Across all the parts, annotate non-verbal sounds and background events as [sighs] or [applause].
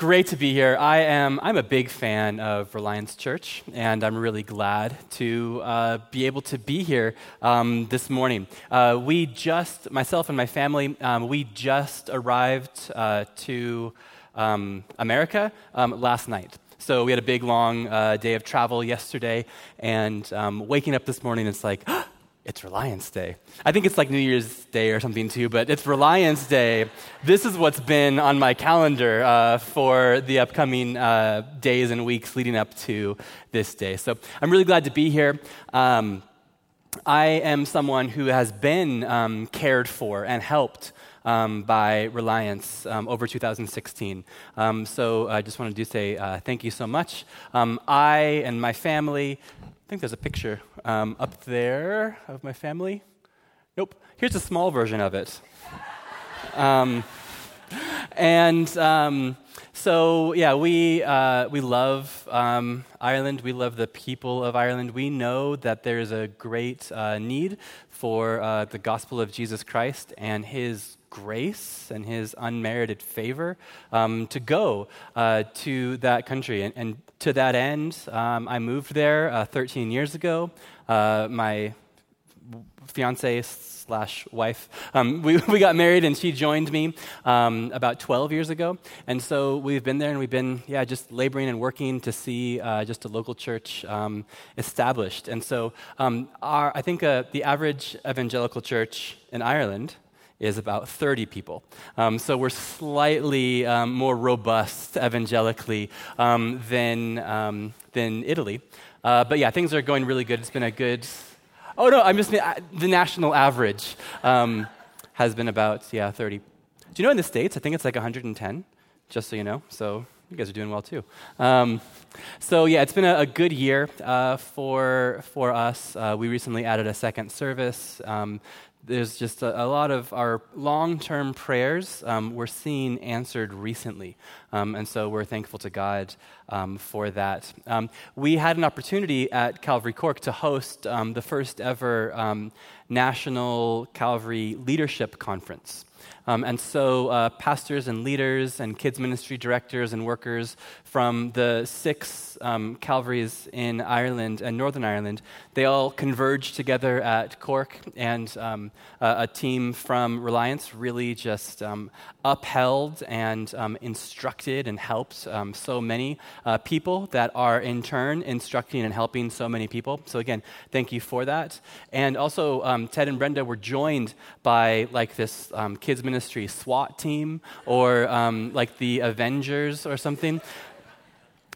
Great to be here. I am. I'm a big fan of Reliance Church, and I'm really glad to uh, be able to be here um, this morning. Uh, we just, myself and my family, um, we just arrived uh, to um, America um, last night. So we had a big, long uh, day of travel yesterday, and um, waking up this morning, it's like. [gasps] it's Reliance Day. I think it's like New Year's Day or something too, but it's Reliance Day. This is what's been on my calendar uh, for the upcoming uh, days and weeks leading up to this day. So I'm really glad to be here. Um, I am someone who has been um, cared for and helped. Um, by Reliance um, over 2016. Um, so I just wanted to say uh, thank you so much. Um, I and my family think there's a picture um, up there of my family. Nope. Here's a small version of it. Um, and um, so, yeah, we, uh, we love um, Ireland. We love the people of Ireland. We know that there's a great uh, need for uh, the gospel of Jesus Christ and his grace and his unmerited favor um, to go uh, to that country. And, and, to that end, um, I moved there uh, 13 years ago. Uh, my fiance slash wife, um, [laughs] we, we got married and she joined me um, about 12 years ago. And so we've been there and we've been, yeah, just laboring and working to see uh, just a local church um, established. And so um, our, I think uh, the average evangelical church in Ireland is about 30 people. Um, so we're slightly um, more robust evangelically um, than, um, than Italy. Uh, but yeah, things are going really good. It's been a good. Oh no, I'm just the national average um, has been about yeah 30. Do you know in the states? I think it's like 110. Just so you know. So you guys are doing well too. Um, so yeah, it's been a, a good year uh, for for us. Uh, we recently added a second service. Um, there's just a, a, lot of our long term prayers um, we're seeing answered recently. Um, and so we're thankful to God um, for that. Um, we had an opportunity at Calvary Cork to host um, the first ever um, National Calvary Leadership Conference. Um, and so, uh, pastors and leaders and kids ministry directors and workers from the six um, Calvaries in Ireland and Northern Ireland, they all converged together at Cork, and um, a, a, team from Reliance really just um, upheld and um, instructed and helped um, so many uh, people that are in turn instructing and helping so many people. So, again, thank you for that. And also, Ted and Brenda were joined by like this kids ministry SWAT team or um, like the Avengers or something.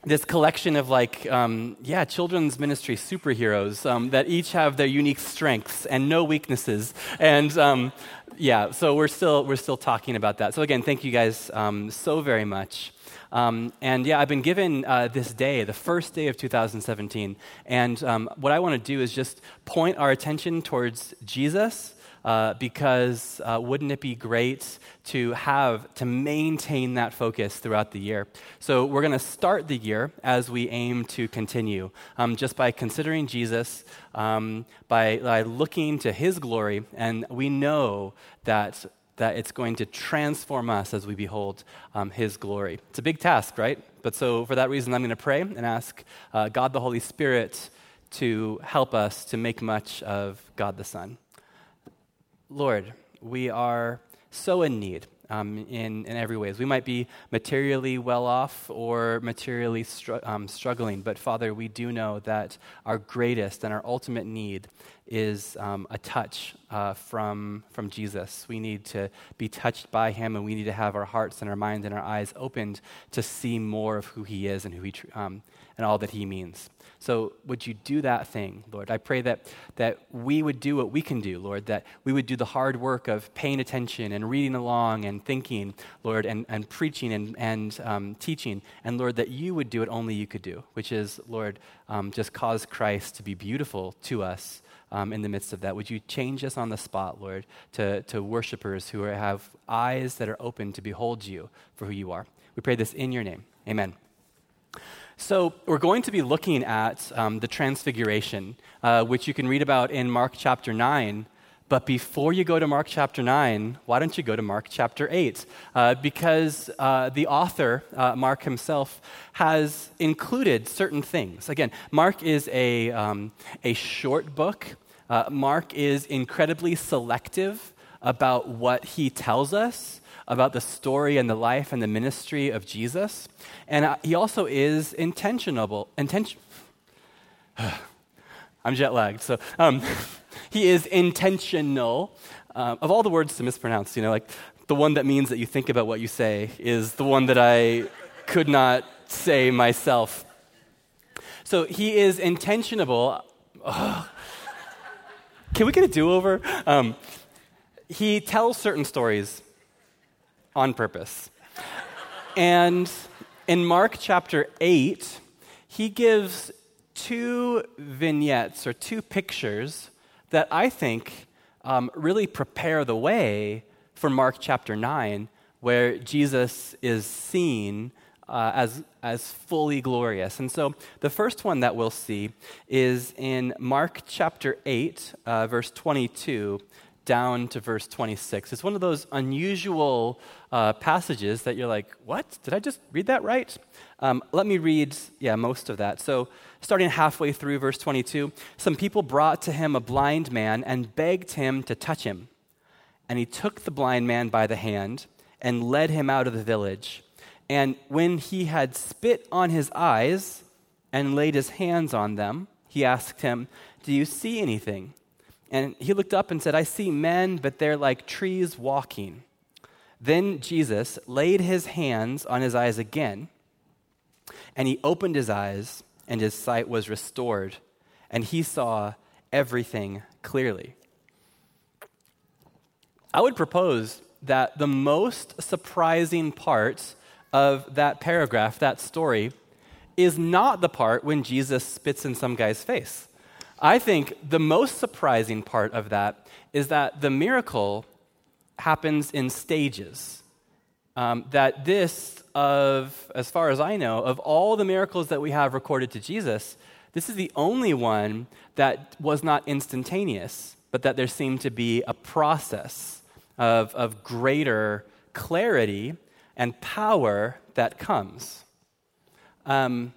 This collection of like, um, yeah, children's ministry superheroes um, that each have their unique strengths and no weaknesses. And um, yeah, so we're still we're still talking about that. So again, thank you guys um, so very much. Um, and yeah, I've been given uh, this day, the first day of 2017. And um, what I want to do is just point our attention towards Jesus uh, because uh, wouldn't it be great to have, to maintain that focus throughout the year? So we're going to start the year as we aim to continue, um, just by considering Jesus, um, by, by looking to his glory, and we know that that it's going to transform us as we behold um, His glory. It's a big task, right? But so for that reason, I'm going to pray and ask uh, God the Holy Spirit to help us to make much of God the Son. Lord, we are so in need um, in, in every ways. We might be materially well off or materially str- um, struggling, but Father, we do know that our greatest and our ultimate need is um, a touch uh, from, from Jesus. We need to be touched by him, and we need to have our hearts and our minds and our eyes opened to see more of who he is and, who he um, and all that he means. So, would you do that thing, Lord? I pray that, that we would do what we can do, Lord, that we would do the hard work of paying attention and reading along and thinking, Lord, and, and preaching and, and um, teaching. And, Lord, that you would do what only you could do, which is, Lord, um, just cause Christ to be beautiful to us um, in the midst of that. Would you change us on the spot, Lord, to, to worshipers who are, have eyes that are open to behold you for who you are? We pray this in your name. Amen. So, we're going to be looking at um, the Transfiguration, uh, which you can read about in Mark chapter 9. But before you go to Mark chapter 9, why don't you go to Mark chapter 8? Uh, because uh, the author, uh, Mark himself, has included certain things. Again, Mark is a, um, a short book, uh, Mark is incredibly selective about what he tells us about the story and the life and the ministry of Jesus. And uh, he also is intentional. Intention. [sighs] I'm jet lagged, so um, [laughs] he is intentional. Uh, of all the words to mispronounce, you know, like the one that means that you think about what you say is the one that I could not say myself. So he is intentionable. Can we get a do over? Um, he tells certain stories on purpose. and in Mark chapter 8, he gives two vignettes or two pictures that I think um, really prepare the way for Mark chapter 9, where Jesus is seen uh, as, as fully glorious. And so the first one that we'll see is in Mark chapter 8, uh, verse 22 down to verse 26. It's one of those unusual uh, passages that you're like, what? Did I just read that right? Um, let me read, yeah, most of that. So, starting halfway through verse 22, some people brought to him a blind man and begged him to touch him. And he took the blind man by the hand and led him out of the village. And when he had spit on his eyes and laid his hands on them, he asked him, Do you see anything? And he looked up and said, I see men, but they're like trees walking. Then Jesus laid his hands on his eyes again, and he opened his eyes, and his sight was restored, and he saw everything clearly. I would propose that the most surprising part of that paragraph, that story, is not the part when Jesus spits in some guy's face. I think the most surprising part of that is that the miracle happens in stages. Um, that this, of as far as I know, of all the miracles that we have recorded to Jesus, this is the only one that was not instantaneous, but that there seemed to be a process of, of greater clarity and power that comes. Um,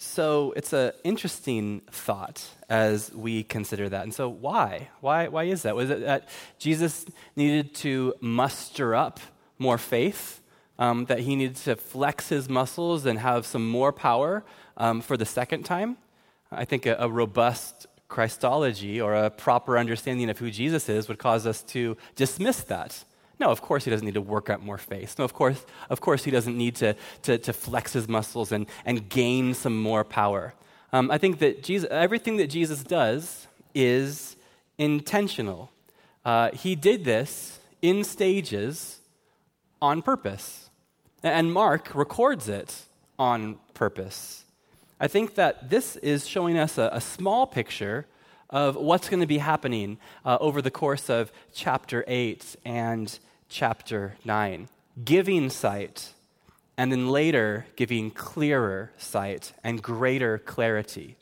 so it's an interesting thought as we consider that. And so, why? Why, why is that? Was it that Jesus needed to muster up more faith? Um, that he needed to flex his muscles and have some more power um, for the second time? I think a, a robust Christology or a proper understanding of who Jesus is would cause us to dismiss that no, of course he doesn't need to work up more faith. No, of course, of course he doesn't need to, to, to flex his muscles and, and gain some more power. Um, I think that Jesus, everything that Jesus does is intentional. Uh, he did this in stages on purpose. And Mark records it on purpose. I think that this is showing us a, a small picture of what's going to be happening uh, over the course of chapter 8 and chapter 9, giving sight, and then later giving clearer sight and greater clarity.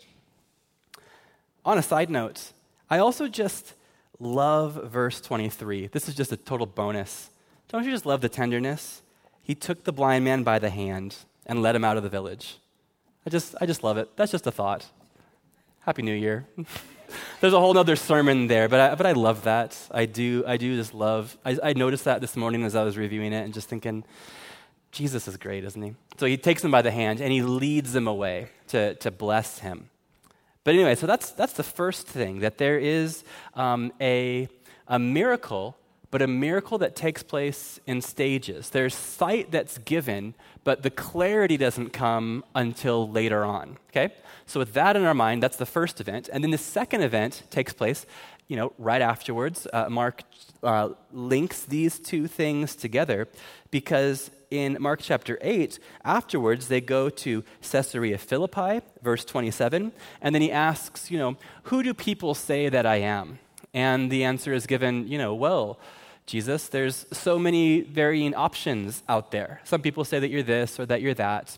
On a side note, I also just love verse 23. This is just a total bonus. Don't you just love the tenderness? He took the blind man by the hand and led him out of the village. I just, I just love it. That's just a thought. Happy New Year. [laughs] There's a whole other sermon there, but I, but I love that. I do, I do just love. I, I noticed that this morning as I was reviewing it and just thinking, Jesus is great, isn't he? So he takes him by the hand and he leads them away to, to bless him. But anyway, so that's, that's the first thing that there is um, a, a miracle, but a miracle that takes place in stages. There's sight that's given, but the clarity doesn't come until later on. Okay? So, with that in our mind, that's the first event. And then the second event takes place, you know, right afterwards. Uh, Mark uh, links these two things together because in Mark chapter 8, afterwards, they go to Caesarea Philippi, verse 27, and then he asks, you know, who do people say that I am? And the answer is given, you know, well, Jesus, there's so many varying options out there. Some people say that you're this or that you're that.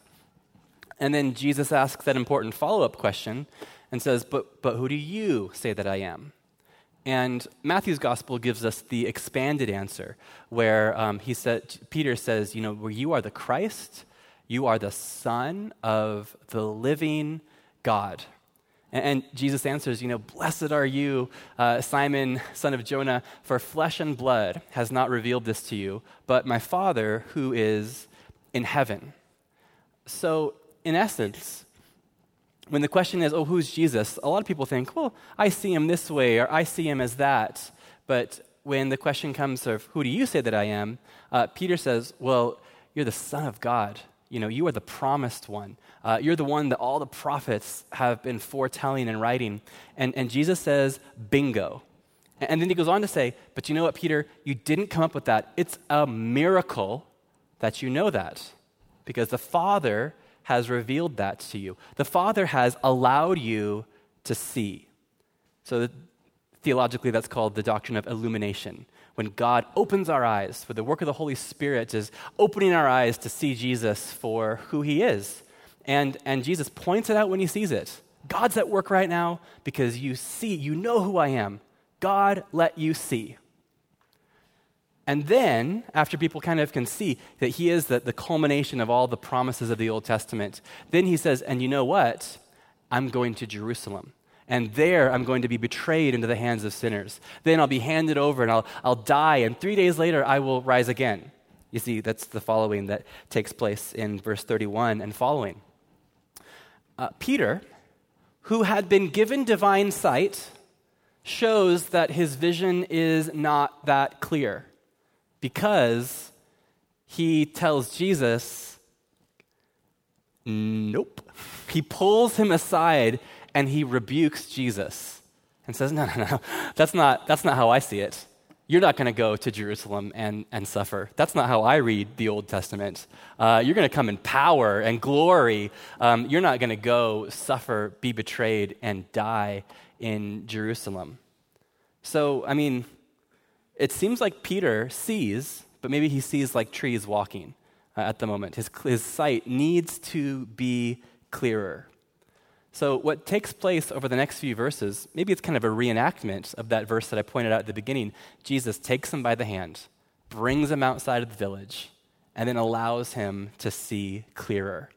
And then Jesus asks that important follow up question and says, but, but who do you say that I am? And Matthew's gospel gives us the expanded answer, where um, he said, Peter says, you know, where you are the Christ, you are the Son of the living God. And, Jesus answers, you know, blessed are you, uh, Simon, son of Jonah, for flesh and blood has not revealed this to you, but my Father who is in heaven. So, in essence, when the question is, oh, who's Jesus? A lot of people think, well, I see him this way or I see him as that. But when the question comes of, who do you say that I am? Uh, Peter says, well, you're the Son of God. You know, you are the promised one. Uh, you're the one that all the prophets have been foretelling and writing. And, and Jesus says, bingo. And, and then he goes on to say, but you know what, Peter? You didn't come up with that. It's a miracle that you know that because the Father has revealed that to you. The Father has allowed you to see. So, theologically, that's called the doctrine of illumination. When God opens our eyes, for the work of the Holy Spirit is opening our eyes to see Jesus for who he is. And, and Jesus points it out when he sees it. God's at work right now because you see, you know who I am. God let you see. And then, after people kind of can see that he is the, the culmination of all the promises of the Old Testament, then he says, And you know what? I'm going to Jerusalem. And there I'm going to be betrayed into the hands of sinners. Then I'll be handed over and I'll, I'll die, and three days later I will rise again. You see, that's the following that takes place in verse 31 and following. Uh, Peter, who had been given divine sight, shows that his vision is not that clear because he tells Jesus, Nope. He pulls him aside and he rebukes Jesus and says, No, no, no, that's not, that's not how I see it. You're not going to go to Jerusalem and, and suffer. That's not how I read the Old Testament. Uh, you're going to come in power and glory. Um, you're not going to go suffer, be betrayed, and die in Jerusalem. So, I mean, it seems like Peter sees, but maybe he sees like trees walking uh, at the moment. His, his sight needs to be clearer. So, what takes place over the next few verses, maybe it's kind of a reenactment of that verse that I pointed out at the beginning. Jesus takes him by the hand, brings him outside of the village, and then allows him to see clearer.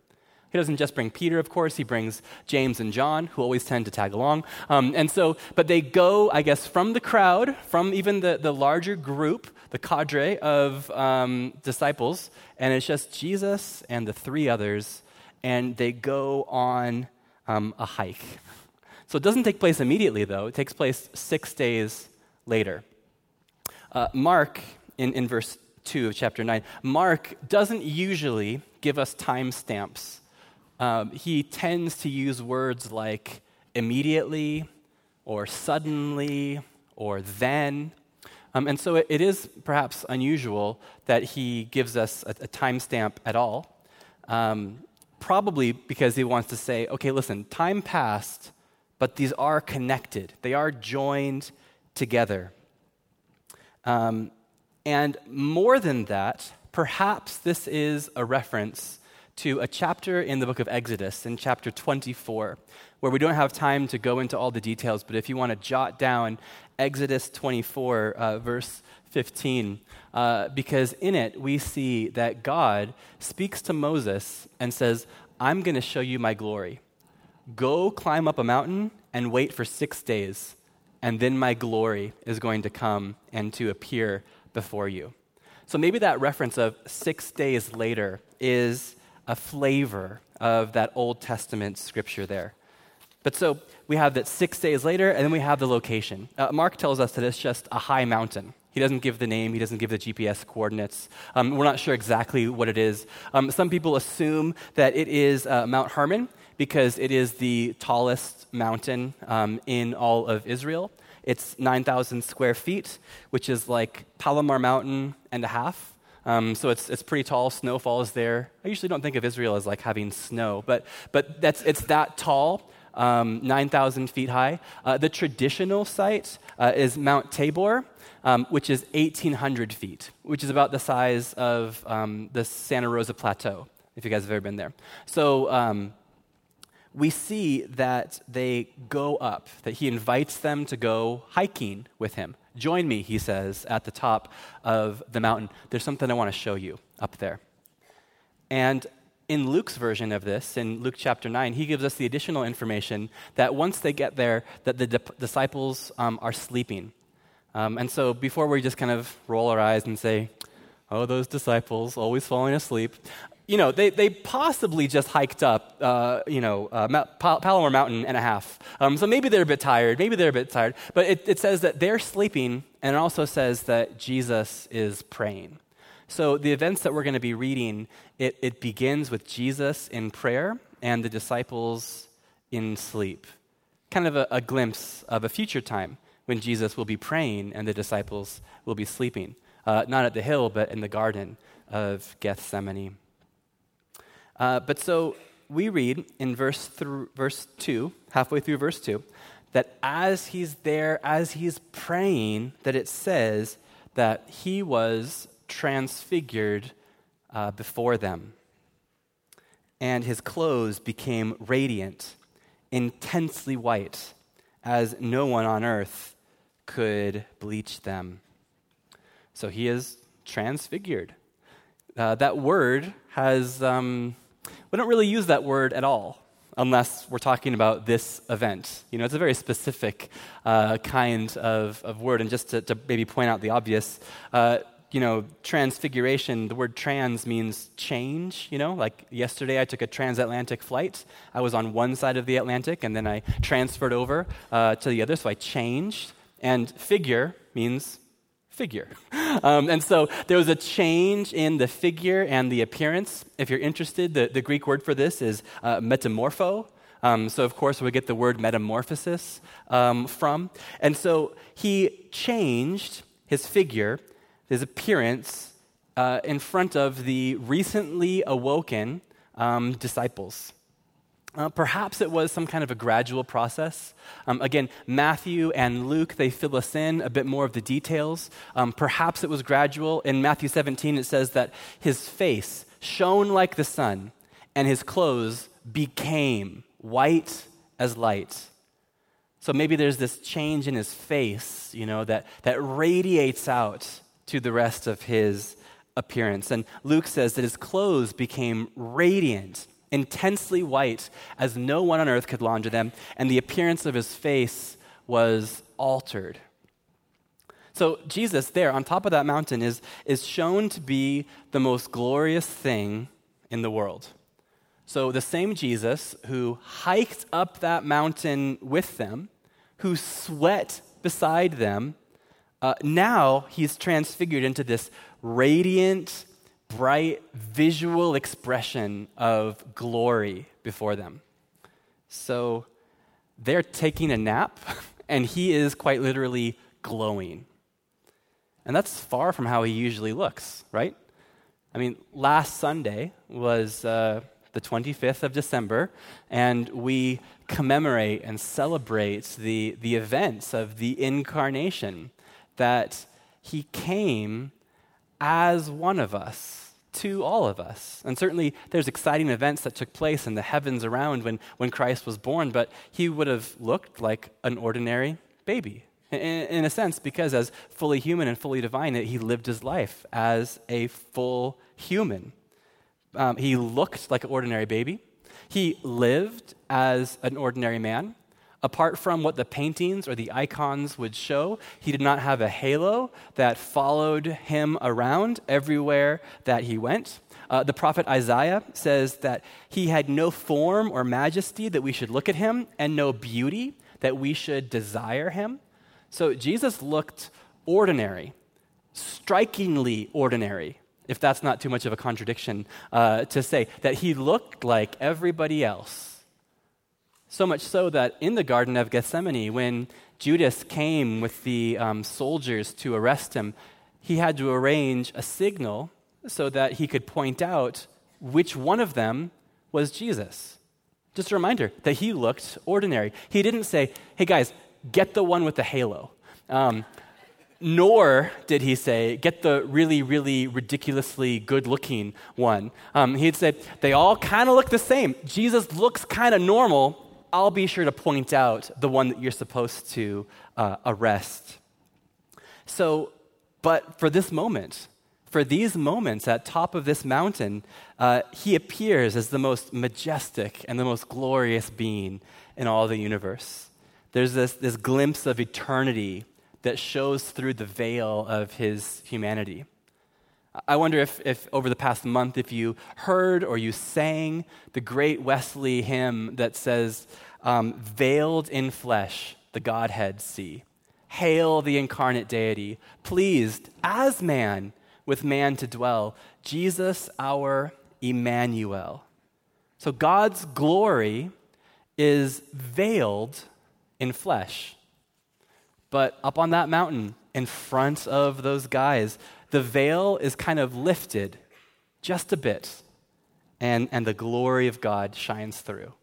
He doesn't just bring Peter, of course, he brings James and John, who always tend to tag along. Um, and so, but they go, I guess, from the crowd, from even the, the larger group, the cadre of um, disciples, and it's just Jesus and the three others, and they go on um, a hike. So it doesn't take place immediately, though, it takes place six days later. Uh, Mark, in, in verse 2 of chapter 9, Mark doesn't usually give us time stamps um, he tends to use words like immediately or suddenly or then. Um, and so it, it is perhaps unusual that he gives us a, a timestamp at all. Um, probably because he wants to say, okay, listen, time passed, but these are connected, they are joined together. Um, and more than that, perhaps this is a reference to a chapter in the book of Exodus, in chapter 24, where we don't have time to go into all the details, but if you want to jot down Exodus 24, uh, verse 15, uh, because in it we see that God speaks to Moses and says, I'm going to show you my glory. Go climb up a mountain and wait for six days, and then my glory is going to come and to appear before you. So maybe that reference of six days later is a flavor of that Old Testament scripture there. But so we have that six days later, and then we have the location. Uh, Mark tells us that it's just a high mountain. He doesn't give the name, he doesn't give the GPS coordinates. Um, we're not sure exactly what it is. Um, some people assume that it is uh, Mount Hermon because it is the tallest mountain um, in all of Israel. It's 9,000 square feet, which is like Palomar Mountain and a half. Um, so it's, it's pretty tall. Snow falls there. I usually don't think of Israel as like having snow, but, but that's, it's that tall, um, 9,000 feet high. Uh, the traditional site uh, is Mount Tabor, um, which is 1,800 feet, which is about the size of um, the Santa Rosa Plateau, if you guys have ever been there. So um, we see that they go up, that he invites them to go hiking with him. Join me, he says, at the top of the mountain. There's something I want to show you up there. And in Luke's version of this, in Luke chapter 9, he gives us the additional information that once they get there, that the di- disciples um, are sleeping. Um, and so before we just kind of roll our eyes and say, oh, those disciples always falling asleep, you know, they, they possibly just hiked up, uh, you know, uh, Palomar Mountain and a half. Um, so maybe they're a bit tired. Maybe they're a bit tired. But it, it says that they're sleeping, and it also says that Jesus is praying. So the events that we're going to be reading, it, it begins with Jesus in prayer and the disciples in sleep. Kind of a, a glimpse of a future time when Jesus will be praying and the disciples will be sleeping. Uh, not at the hill, but in the garden of Gethsemane. Uh, but so we read in verse, th- verse 2, halfway through verse 2, that as he's there, as he's praying, that it says that he was transfigured uh, before them. And his clothes became radiant, intensely white, as no one on earth could bleach them. So he is transfigured. Uh, that word has um, we don't really use that word at all unless we're talking about this event. You know, it's a very specific uh, kind of, of word. And just to, to, maybe point out the obvious, uh, you know, transfiguration, the word trans means change, you know, like yesterday I took a transatlantic flight. I was on one side of the Atlantic and then I transferred over uh, to the other, so I changed. And figure means figure. [laughs] Um, and so there was a change in the figure and the appearance. If you're interested, the, the Greek word for this is uh, metamorpho. Um, so, of course, we get the word metamorphosis um, from. And so he changed his figure, his appearance, uh, in front of the recently awoken um, disciples. Uh, perhaps it was some kind of a gradual process. Um, again, Matthew and Luke, they fill us in a bit more of the details. Um, perhaps it was gradual. In Matthew 17, it says that his face shone like the sun, and his clothes became white as light. So maybe there's this change in his face, you know, that, that radiates out to the rest of his appearance. And Luke says that his clothes became radiant intensely white, as no one on earth could launder them, and the appearance of his face was altered. So, Jesus, there on top of that mountain, is, is shown to be the most glorious thing in the world. So, the same Jesus who hiked up that mountain with them, who sweat beside them, uh, now he's transfigured into this radiant, bright visual expression of glory before them. So they're taking a nap, [laughs] and he is quite literally glowing. And that's far from how he usually looks, right? I mean, last Sunday was uh, the 25th of December, and we commemorate and celebrate the, the events of the incarnation, that he came as one of us to all of us. And certainly there's exciting events that took place in the heavens around when, when Christ was born, but he would have looked like an ordinary baby. In, a sense, because as fully human and fully divine, he lived his life as a full human. Um, he looked like an ordinary baby. He lived as an ordinary man. Apart from what the paintings or the icons would show, he did not have a halo that followed him around everywhere that he went. Uh, the prophet Isaiah says that he had no form or majesty that we should look at him, and no beauty that we should desire him. So Jesus looked ordinary, strikingly ordinary, if that's not too much of a contradiction uh, to say, that he looked like everybody else. So much so that in the Garden of Gethsemane, when Judas came with the um, soldiers to arrest him, he had to arrange a signal so that he could point out which one of them was Jesus. Just a reminder that he looked ordinary. He didn't say, hey guys, get the one with the halo. Um, nor did he say, get the really, really ridiculously good looking one. Um, he'd say, they all kind of look the same. Jesus looks kind of normal. I'll be sure to point out the one that you're supposed to uh, arrest. So, but for this moment, for these moments at top of this mountain, uh, he appears as the most majestic and the most glorious being in all the universe. There's this, this glimpse of eternity that shows through the veil of his humanity. I wonder if, if over the past month, if you heard or you sang the great Wesley hymn that says, um, Veiled in flesh, the Godhead see. Hail the incarnate deity, pleased as man with man to dwell. Jesus, our Emmanuel. So God's glory is veiled in flesh. But up on that mountain, in front of those guys, the veil is kind of lifted just a bit, and, and the glory of God shines through.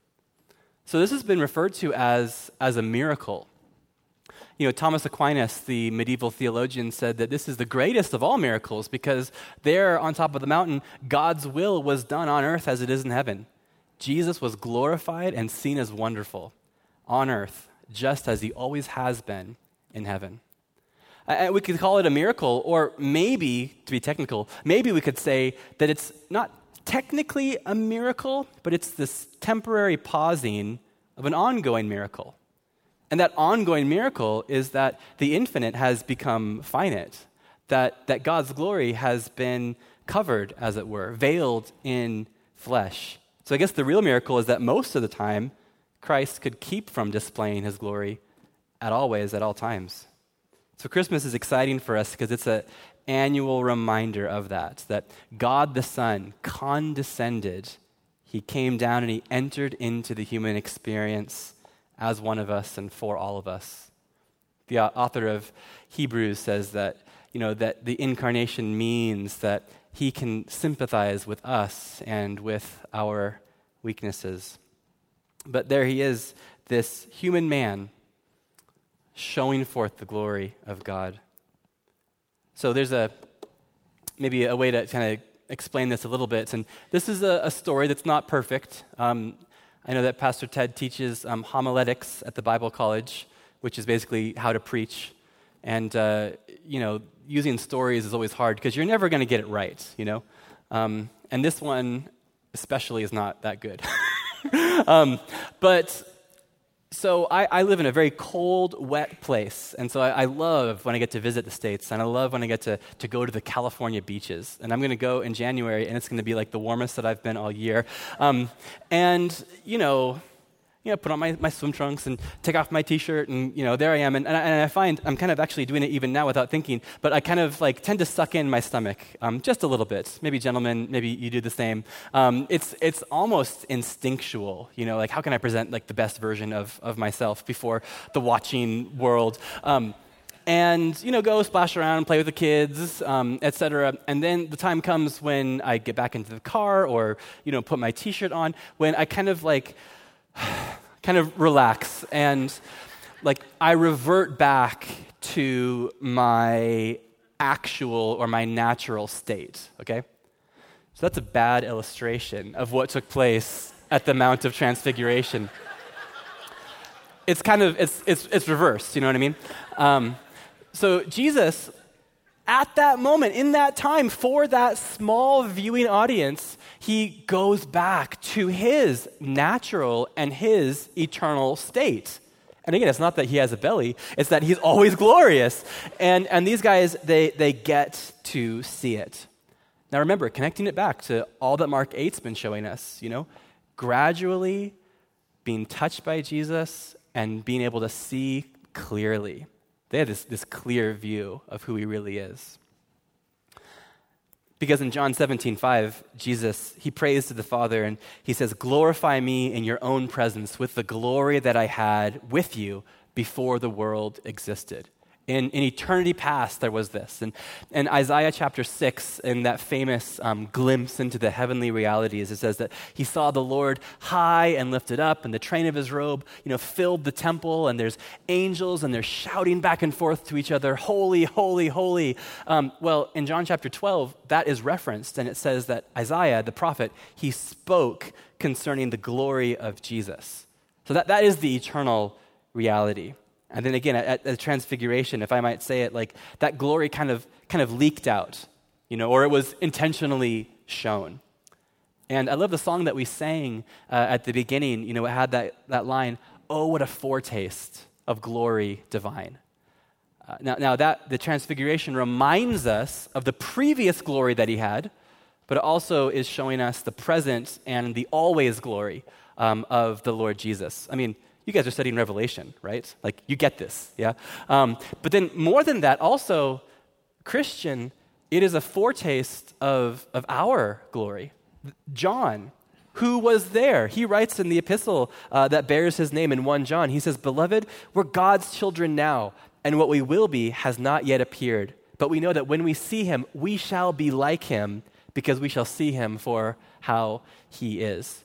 So this has been referred to as, as a miracle. You know, Thomas Aquinas, the medieval theologian, said that this is the greatest of all miracles because there on top of the mountain, God's will was done on earth as it is in heaven. Jesus was glorified and seen as wonderful on earth, just as he always has been in heaven. And we could call it a miracle, or maybe, to be technical, maybe we could say that it's not technically a miracle, but it's this temporary pausing of an ongoing miracle. And that ongoing miracle is that the infinite has become finite, that, that God's glory has been covered, as it were, veiled in flesh. So I guess the real miracle is that most of the time, Christ could keep from displaying his glory at all ways, at all times. So Christmas is exciting for us because it's an annual reminder of that, that God the Son condescended. He came down and he entered into the human experience as one of us and for all of us. The author of Hebrews says that, you know, that the incarnation means that he can sympathize with us and with our weaknesses. But there he is, this human man showing forth the glory of God. So there's a maybe a way to kind of explain this a little bit. And this is a, a story that's not perfect. Um, I know that Pastor Ted teaches um, homiletics at the Bible College, which is basically how to preach. And, uh, you know, using stories is always hard because you're never going to get it right, you know? Um, and this one, especially, is not that good. [laughs] um, but so I, I, live in a very cold, wet place. And so I, I, love when I get to visit the States, and I love when I get to, to go to the California beaches. And I'm going to go in January, and it's going to be like the warmest that I've been all year. Um, and, you know, you know, put on my, my swim trunks and take off my t-shirt and, you know, there I am. And, and, I, and I find I'm kind of actually doing it even now without thinking, but I kind of like tend to suck in my stomach um, just a little bit. Maybe gentlemen, maybe you do the same. Um, it's, it's almost instinctual, you know, like how can I present like the best version of, of myself before the watching world? Um, and you know go splash around play with the kids um, etc and then the time comes when i get back into the car or you know put my t-shirt on when i kind of like [sighs] kind of relax and like I revert back to my actual or my natural state, okay? So that's a bad illustration of what took place at the Mount of Transfiguration. [laughs] it's kind of, it's, it's, it's reversed, you know what I mean? Um, so Jesus, at that moment, in that time, for that small viewing audience, he goes back to his natural and his eternal state. And again, it's not that he has a belly, it's that he's always glorious. And, and these guys, they, they get to see it. Now remember, connecting it back to all that Mark 8's been showing us, you know, gradually being touched by Jesus and being able to see clearly. They had this, this clear view of who he really is. Because in John 17, 5, Jesus, he prays to the Father and he says, Glorify me in your own presence with the glory that I had with you before the world existed. In, in eternity past, there was this. And in Isaiah chapter 6, in that famous um, glimpse into the heavenly realities, it says that he saw the Lord high and lifted up, and the train of his robe, you know, filled the temple, and there's angels, and they're shouting back and forth to each other, Holy, holy, holy. Um, well, in John chapter 12, that is referenced, and it says that Isaiah, the prophet, he spoke concerning the glory of Jesus. So that, that is the eternal reality. And then again, at, the transfiguration, if I might say it, like that glory kind of, kind of leaked out, you know, or it was intentionally shown. And I love the song that we sang uh, at the beginning. You know, it had that, that line, Oh, what a foretaste of glory divine. Uh, now, now, that the transfiguration reminds us of the previous glory that he had, but it also is showing us the present and the always glory um, of the Lord Jesus. I mean, you guys are studying Revelation, right? Like, you get this, yeah? Um, but then, more than that, also, Christian, it is a foretaste of, of our glory. John, who was there, he writes in the epistle uh, that bears his name in 1 John, he says, Beloved, we're God's children now, and what we will be has not yet appeared. But we know that when we see him, we shall be like him because we shall see him for how he is.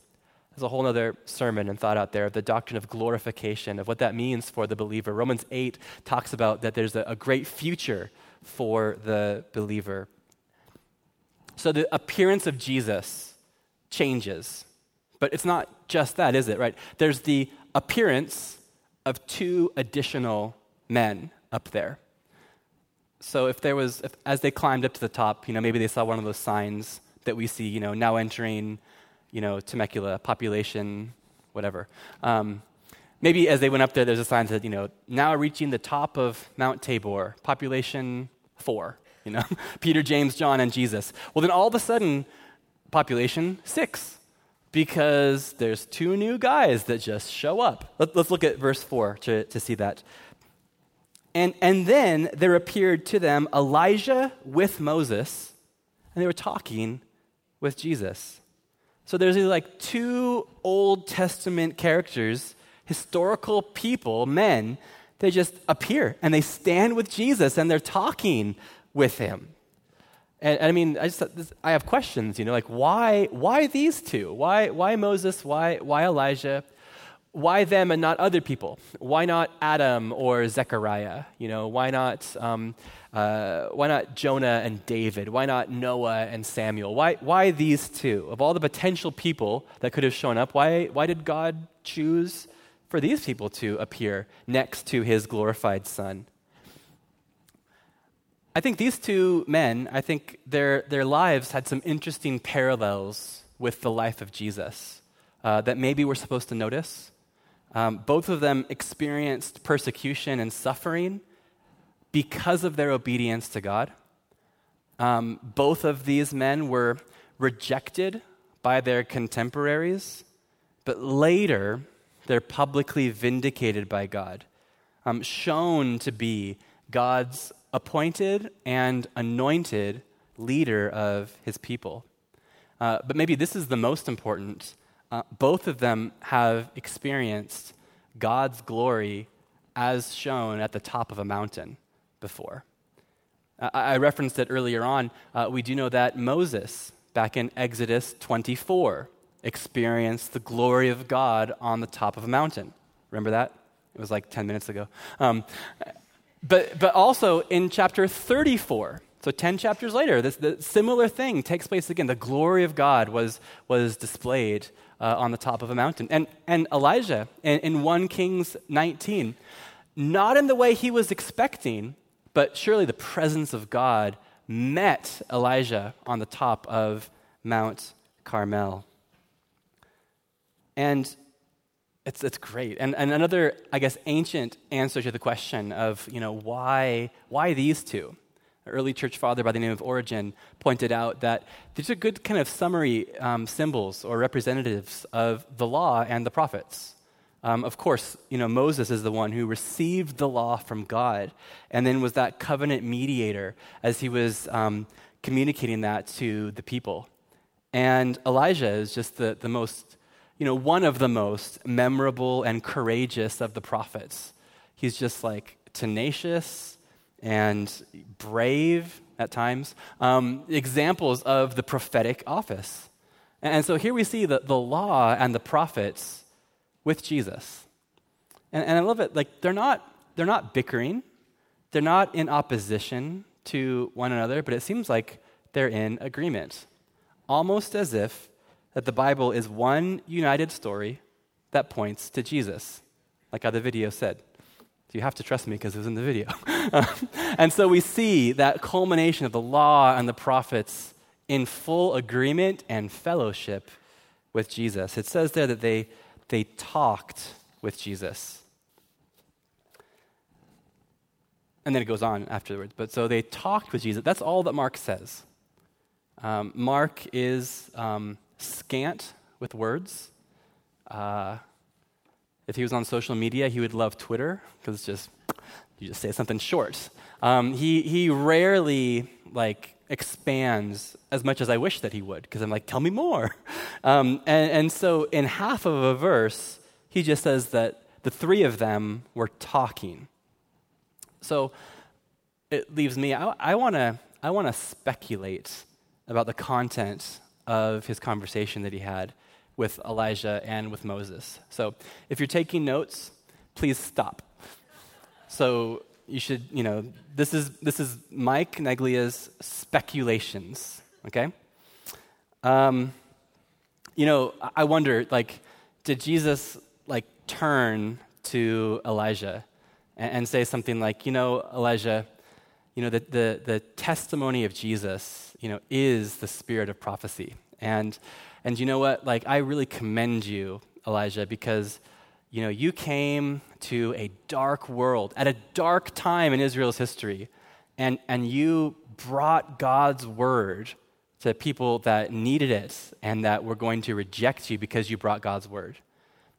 There's a whole other sermon and thought out there of the doctrine of glorification, of what that means for the believer. Romans 8 talks about that there's a, a great future for the believer. So the appearance of Jesus changes. But it's not just that, is it, right? There's the appearance of two additional men up there. So if there was, if, as they climbed up to the top, you know, maybe they saw one of those signs that we see, you know, now entering you know, Temecula, population, whatever. Um, maybe as they went up there, there's a sign that, you know, now reaching the top of Mount Tabor, population four, you know, [laughs] Peter, James, John, and Jesus. Well, then all of a sudden, population six, because there's two new guys that just show up. Let, us look at verse four to, to see that. And, and then there appeared to them Elijah with Moses, and they were talking with Jesus. So there's these like two Old Testament characters, historical people, men, they just appear and they stand with Jesus and they're talking with him. And, and I mean, I just I have questions, you know, like why why these two? Why why Moses? Why why Elijah? Why them and not other people? Why not Adam or Zechariah? You know, why not, um, uh, why not Jonah and David? Why not Noah and Samuel? Why, why these two? Of all the potential people that could have shown up, why, why did God choose for these people to appear next to his glorified son? I think these two men, I think their, their lives had some interesting parallels with the life of Jesus uh, that maybe we're supposed to notice. Um, both of them experienced persecution and suffering because of their obedience to God. Um, both of these men were rejected by their contemporaries, but later they're publicly vindicated by God, um, shown to be God's appointed and anointed leader of his people. Uh, but maybe this is the most important uh, both of them have experienced God's glory as shown at the top of a mountain before. Uh, I referenced it earlier on. Uh, we do know that Moses, back in Exodus 24, experienced the glory of God on the top of a mountain. Remember that? It was like 10 minutes ago. Um, but, but also in chapter 34, so 10 chapters later, this similar thing takes place again. The glory of God was, was displayed uh, on the top of a mountain. And, and Elijah in, in 1 Kings 19, not in the way he was expecting, but surely the presence of God met Elijah on the top of Mount Carmel. And it's, it's great. And, and another, I guess, ancient answer to the question of, you know, why, why these two? Early church father by the name of Origen pointed out that these are good kind of summary um, symbols or representatives of the law and the prophets. Um, of course, you know, Moses is the one who received the law from God and then was that covenant mediator as he was um, communicating that to the people. And Elijah is just the, the most, you know, one of the most memorable and courageous of the prophets. He's just like tenacious, and brave at times, um, examples of the prophetic office. And so here we see the, the law and the prophets with Jesus. And, and I love it. Like, they're not, they're not bickering, they're not in opposition to one another, but it seems like they're in agreement. Almost as if that the Bible is one united story that points to Jesus, like how the video said. You have to trust me because it was in the video. [laughs] and so we see that culmination of the law and the prophets in full agreement and fellowship with Jesus. It says there that they, they talked with Jesus. And then it goes on afterwards. But so they talked with Jesus. That's all that Mark says. Um, Mark is um, scant with words. Uh, if he was on social media, he would love Twitter because it's just you just say something short. Um, he he rarely like expands as much as I wish that he would because I'm like, tell me more. [laughs] Um, and, and so in half of a verse, he just says that the three of them were talking. So it leaves me. I want to I want to speculate about the content of his conversation that he had with Elijah and with Moses. So if you're taking notes, please stop. So you should, you know, this is this is Mike Neglia's speculations. Okay. Um, you know, I wonder, like, did Jesus like turn to Elijah and, and say something like, you know, Elijah, you know, the, the, the testimony of Jesus, you know, is the spirit of prophecy. And and you know what? Like, I really commend you, Elijah, because, you know, you came to a dark world at a dark time in Israel's history, and, and you brought God's word to people that needed it and that were going to reject you because you brought God's word.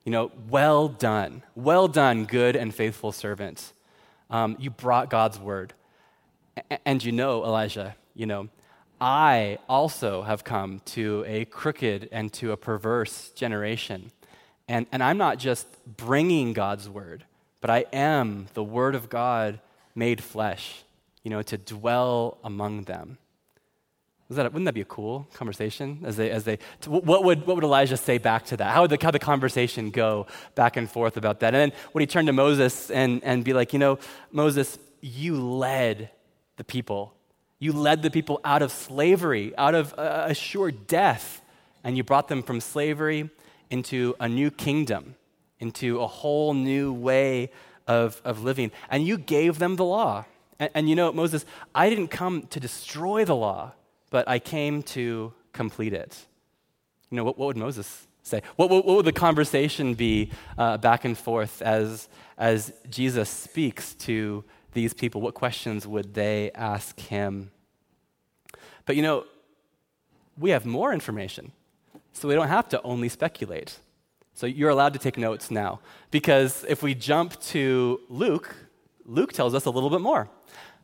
You know, well done. Well done, good and faithful servant. Um, you brought God's word. A- and you know, Elijah, you know, I also have come to a crooked and to a perverse generation. And, and I'm not just bringing God's word, but I am the word of God made flesh, you know, to dwell among them. That, wouldn't that be a cool conversation? As they, as they, what, would, what would Elijah say back to that? How would the, how the conversation go back and forth about that? And then would he turn to Moses and, and be like, you know, Moses, you led the people you led the people out of slavery, out of uh, assured death, and you brought them from slavery into a new kingdom, into a whole new way of, of living. And you gave them the law. And, and you know, Moses, I didn't come to destroy the law, but I came to complete it. You know, what, what would Moses say? What, what, what, would the conversation be uh, back and forth as, as Jesus speaks to these people? What questions would they ask him? But you know, we have more information, so we don't have to only speculate. So you're allowed to take notes now. Because if we jump to Luke, Luke tells us a little bit more.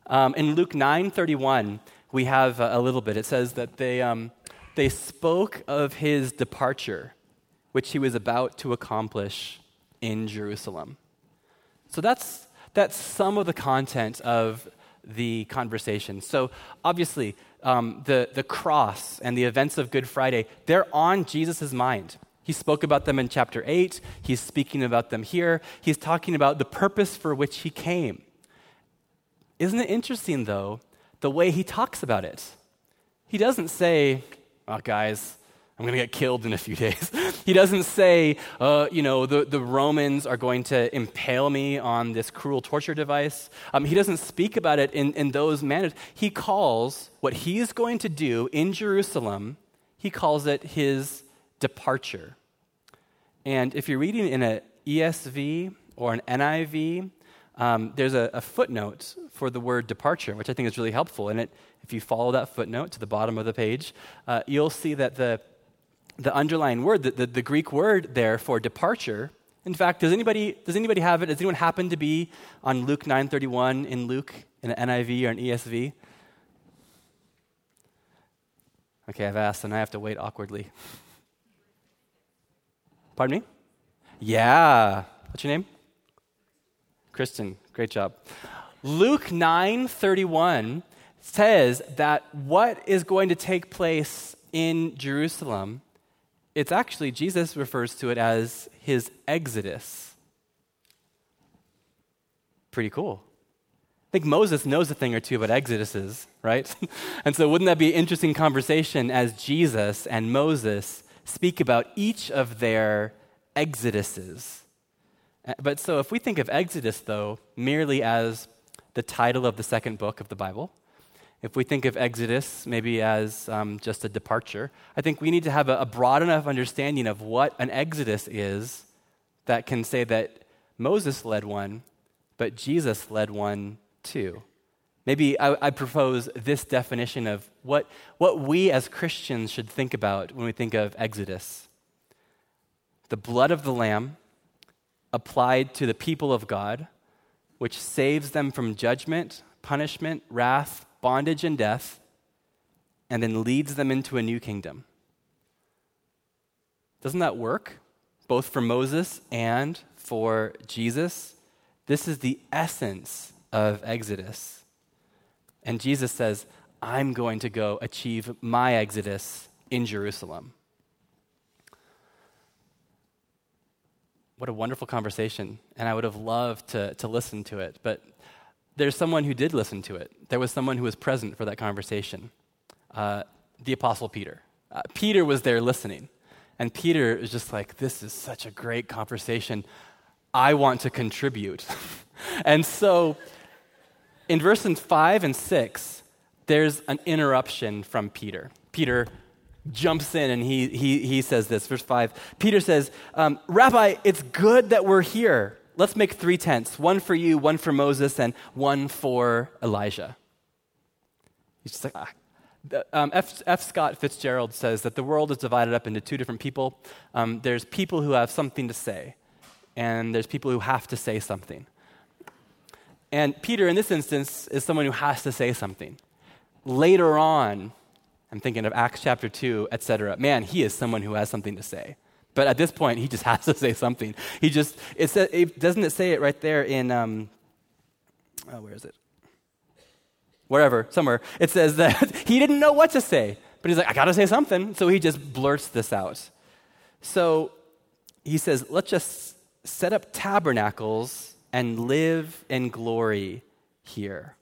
Um, in Luke 9:31, we have a, little bit. It says that they, um, they spoke of his departure, which he was about to accomplish in Jerusalem. So that's, that's some of the content of the conversation. So obviously, um, the, the cross and the events of Good Friday, they're on Jesus' mind. He spoke about them in chapter 8. He's speaking about them here. He's talking about the purpose for which he came. Isn't it interesting, though, the way he talks about it? He doesn't say, oh, guys, I'm going to get killed in a few [laughs] days. he doesn't say, uh, you know, the, the Romans are going to impale me on this cruel torture device. Um, he doesn't speak about it in, in those manners. He calls what he's going to do in Jerusalem, he calls it his departure. And if you're reading in an ESV or an NIV, um, there's a, a, footnote for the word departure, which I think is really helpful. And it, if you follow that footnote to the bottom of the page, uh, you'll see that the the underlying word, the, the, the, Greek word there for departure. In fact, does anybody, does anybody have it? Does anyone happen to be on Luke 9.31 in Luke, in an NIV or an ESV? Okay, I've asked and I have to wait awkwardly. Pardon me? Yeah. What's your name? Kristen. Great job. Luke 9:31 says that what is going to take place in Jerusalem, it's actually, Jesus refers to it as his exodus. Pretty cool. I think Moses knows a thing or two about exoduses, right? [laughs] and so, wouldn't that be an interesting conversation as Jesus and Moses speak about each of their exoduses? Uh, but so, if we think of Exodus, though, merely as the title of the second book of the Bible, if we think of Exodus maybe as um, just a departure, I think we need to have a, a broad enough understanding of what an Exodus is that can say that Moses led one, but Jesus led one too. Maybe I, I, propose this definition of what, what we as Christians should think about when we think of Exodus the blood of the Lamb applied to the people of God, which saves them from judgment, punishment, wrath, bondage, and death, and then leads them into a new kingdom. Doesn't that work? Both for Moses and for Jesus? This is the essence of Exodus. And Jesus says, I'm going to go achieve my Exodus in Jerusalem. What a wonderful conversation. And I would have loved to, to listen to it. But there's someone who did listen to it. There was someone who was present for that conversation uh, the Apostle Peter. Uh, Peter was there listening. And Peter is just like, This is such a great conversation. I want to contribute. [laughs] and so in verses 5 and 6, there's an interruption from Peter. Peter jumps in and he, he, he says this, verse 5. Peter says, um, Rabbi, it's good that we're here. Let's make three tents one for you, one for Moses, and one for Elijah. He's just like, ah. Um, F, F. Scott Fitzgerald says that the world is divided up into two different people. Um, there's people who have something to say, and there's people who have to say something. And Peter, in this instance, is someone who has to say something. Later on, I'm thinking of Acts chapter 2, etc. Man, he is someone who has something to say. But at this point, he just [laughs] has to say something. He just, it, says, it doesn't it say it right there in, um, oh, where is it? Wherever, somewhere. It says that [laughs] he didn't know what to say. But he's like, I got to say something. So he just blurts this out. So he says, let's just set up tabernacles and live in glory here.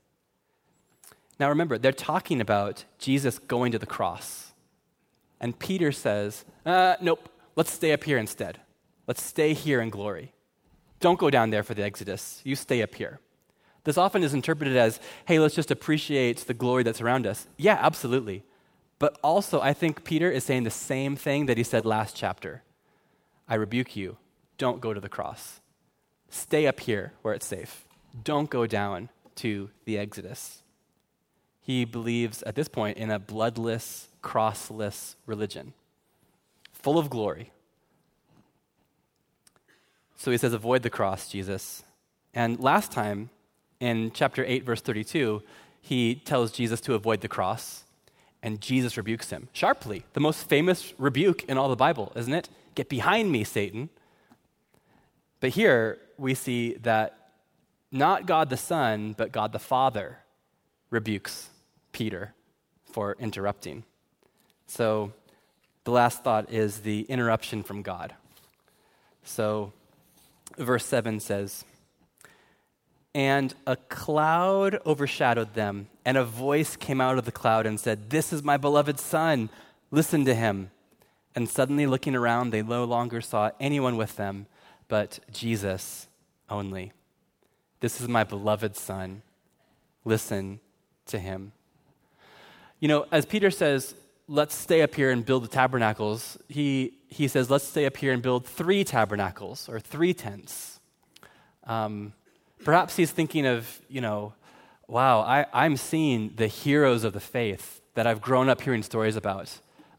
Now remember, they're talking about Jesus going to the cross. And Peter says, uh, Nope, let's stay up here instead. Let's stay here in glory. Don't go down there for the Exodus. You stay up here. This often is interpreted as, hey, let's just appreciate the glory that's around us. Yeah, absolutely. But also, I think Peter is saying the same thing that he said last chapter I rebuke you. Don't go to the cross. Stay up here where it's safe. Don't go down to the Exodus. He believes at this point in a bloodless, crossless religion, full of glory. So he says, Avoid the cross, Jesus. And last time, in chapter 8, verse 32, he tells Jesus to avoid the cross, and Jesus rebukes him sharply. The most famous rebuke in all the Bible, isn't it? Get behind me, Satan. But here, we see that not God the Son, but God the Father rebukes Peter for interrupting. So the last thought is the interruption from God. So verse 7 says, And a cloud overshadowed them, and a voice came out of the cloud and said, This is my beloved Son, listen to him. And suddenly looking around, they no longer saw anyone with them but Jesus only. This is my beloved Son. Listen to him. You know, as Peter says, let's stay up here and build the tabernacles, he, he says, let's stay up here and build three tabernacles or three tents. Um, perhaps he's thinking of, you know, wow, I, I'm seeing the heroes of the faith that I've grown up hearing stories about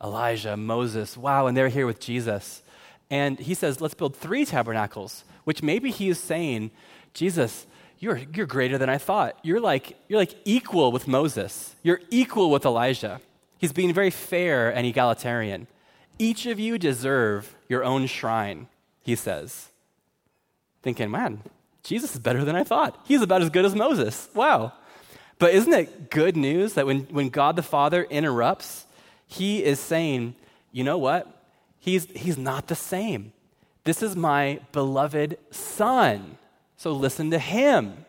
Elijah, Moses, wow, and they're here with Jesus. And he says, let's build three tabernacles, which maybe he is saying, Jesus, you're, you're greater than I thought. You're like, you're like equal with Moses. You're equal with Elijah. He's being very fair and egalitarian. Each of you deserve your own shrine, he says. Thinking, man, Jesus is better than I thought. He's about as good as Moses. Wow. But isn't it good news that when, when God the Father interrupts, he is saying, you know what? He's, he's not the same. This is my beloved son. So listen to him.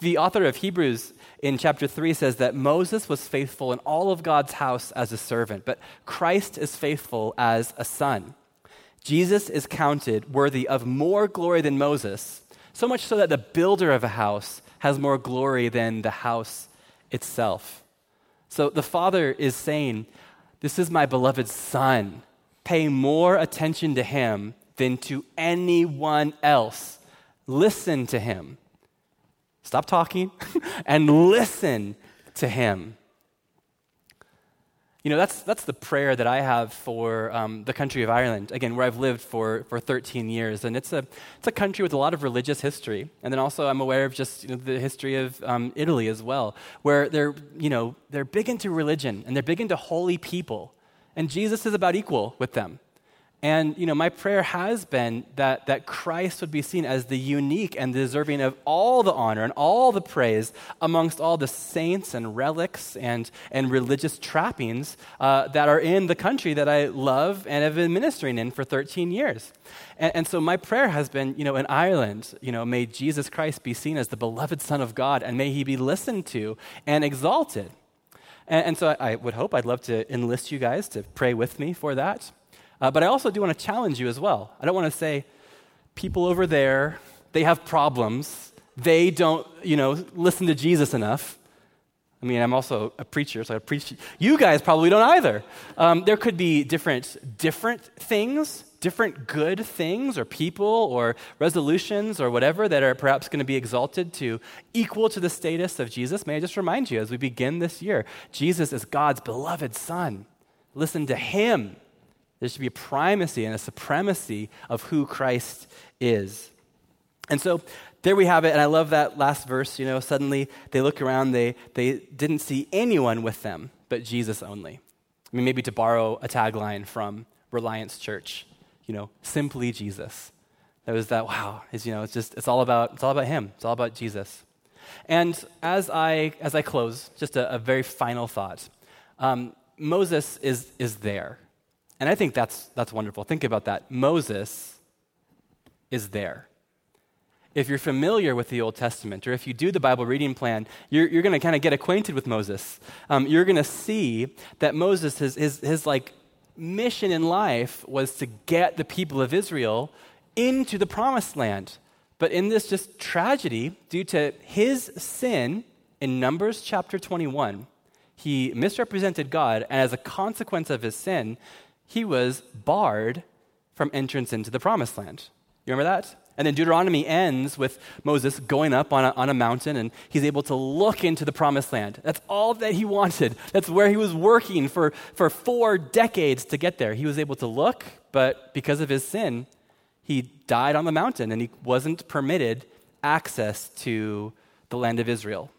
The author of Hebrews in chapter 3 says that Moses was faithful in all of God's house as a servant, but Christ is faithful as a son. Jesus is counted worthy of more glory than Moses, so much so that the builder of a house has more glory than the house itself. So the Father is saying, This is my beloved Son. Pay more attention to him than to anyone else. Listen to him. Stop talking [laughs] and listen to him. You know, that's, that's the prayer that I have for um, the country of Ireland, again, where I've lived for, for 13 years. And it's a, it's a country with a lot of religious history. And then also, I'm aware of just you know, the history of um, Italy as well, where they're, you know, they're big into religion and they're big into holy people. And Jesus is about equal with them. And you know, my prayer has been that, that Christ would be seen as the unique and deserving of all the honor and all the praise amongst all the saints and relics and, and religious trappings uh, that are in the country that I love and have been ministering in for 13 years. And, and, so my prayer has been, you know, in Ireland, you know, may Jesus Christ be seen as the beloved Son of God and may he be listened to and exalted. And, and so I, I would hope, I'd love to enlist you guys to pray with me for that. Uh, but I also do want to challenge you as well. I don't want to say, people over there, they have problems. They don't, you know, listen to Jesus enough. I mean, I'm also a preacher, so I preach. You guys probably don't either. Um, there could be different, different things, different good things, or people, or resolutions, or whatever that are perhaps going to be exalted to equal to the status of Jesus. May I just remind you as we begin this year, Jesus is God's beloved Son. Listen to Him there should be a primacy and a supremacy of who Christ is. And so there we have it. And I love that last verse. You know, suddenly they look around, they, they didn't see anyone with them but Jesus only. I mean, maybe to borrow a tagline from Reliance Church, you know, simply Jesus. That was that, wow, is, you know, it's just, it's all about, it's all about him. It's all about Jesus. And as I, as I close, just a, a very final thought. Um, Moses is, is there. And I think that's, that's wonderful. Think about that. Moses is there. If you're familiar with the Old Testament, or if you do the Bible reading plan, you're, you're going to kind of get acquainted with Moses. Um, you're going to see that Moses, his, his, his like mission in life was to get the people of Israel into the promised land. But in this just tragedy, due to his sin in Numbers chapter 21, he misrepresented God, and as a consequence of his sin, he was barred from entrance into the promised land. You remember that? And then Deuteronomy ends with Moses going up on a, on a mountain and he's able to look into the promised land. That's all that he wanted. That's where he was working for, for four decades to get there. He was able to look, but because of his sin, he died on the mountain and he wasn't permitted access to the land of Israel.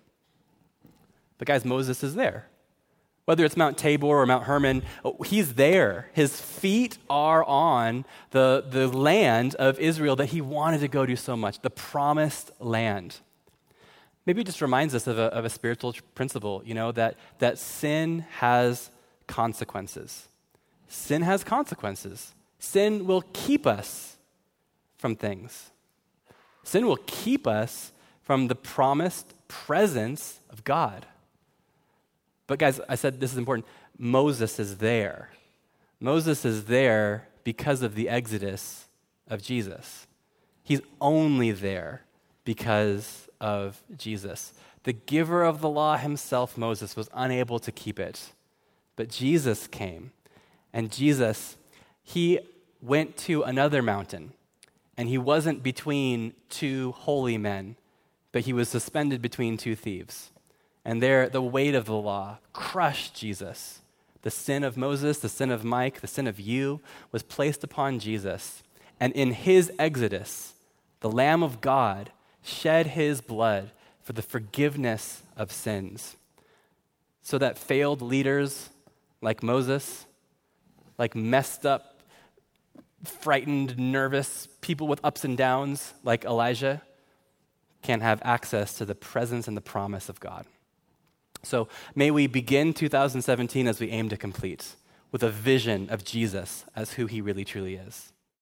But guys, Moses is there whether it's Mount Tabor or Mount Hermon, he's there. His feet are on the, the land of Israel that he wanted to go to so much, the promised land. Maybe it just reminds us of a, of a spiritual principle, you know, that, that sin has consequences. Sin has consequences. Sin will keep us from things. Sin will keep us from the promised presence of God. But, guys, I said this is important. Moses is there. Moses is there because of the exodus of Jesus. He's only there because of Jesus. The giver of the law himself, Moses, was unable to keep it. But Jesus came. And Jesus, he went to another mountain. And he wasn't between two holy men, but he was suspended between two thieves. And there, the weight of the law crushed Jesus. The sin of Moses, the sin of Mike, the sin of you was placed upon Jesus. And in his exodus, the Lamb of God shed his blood for the forgiveness of sins. So that failed leaders like Moses, like messed up, frightened, nervous people with ups and downs like Elijah, can have access to the presence and the promise of God. So may we begin 2017 as we aim to complete with a vision of Jesus as who he really truly is.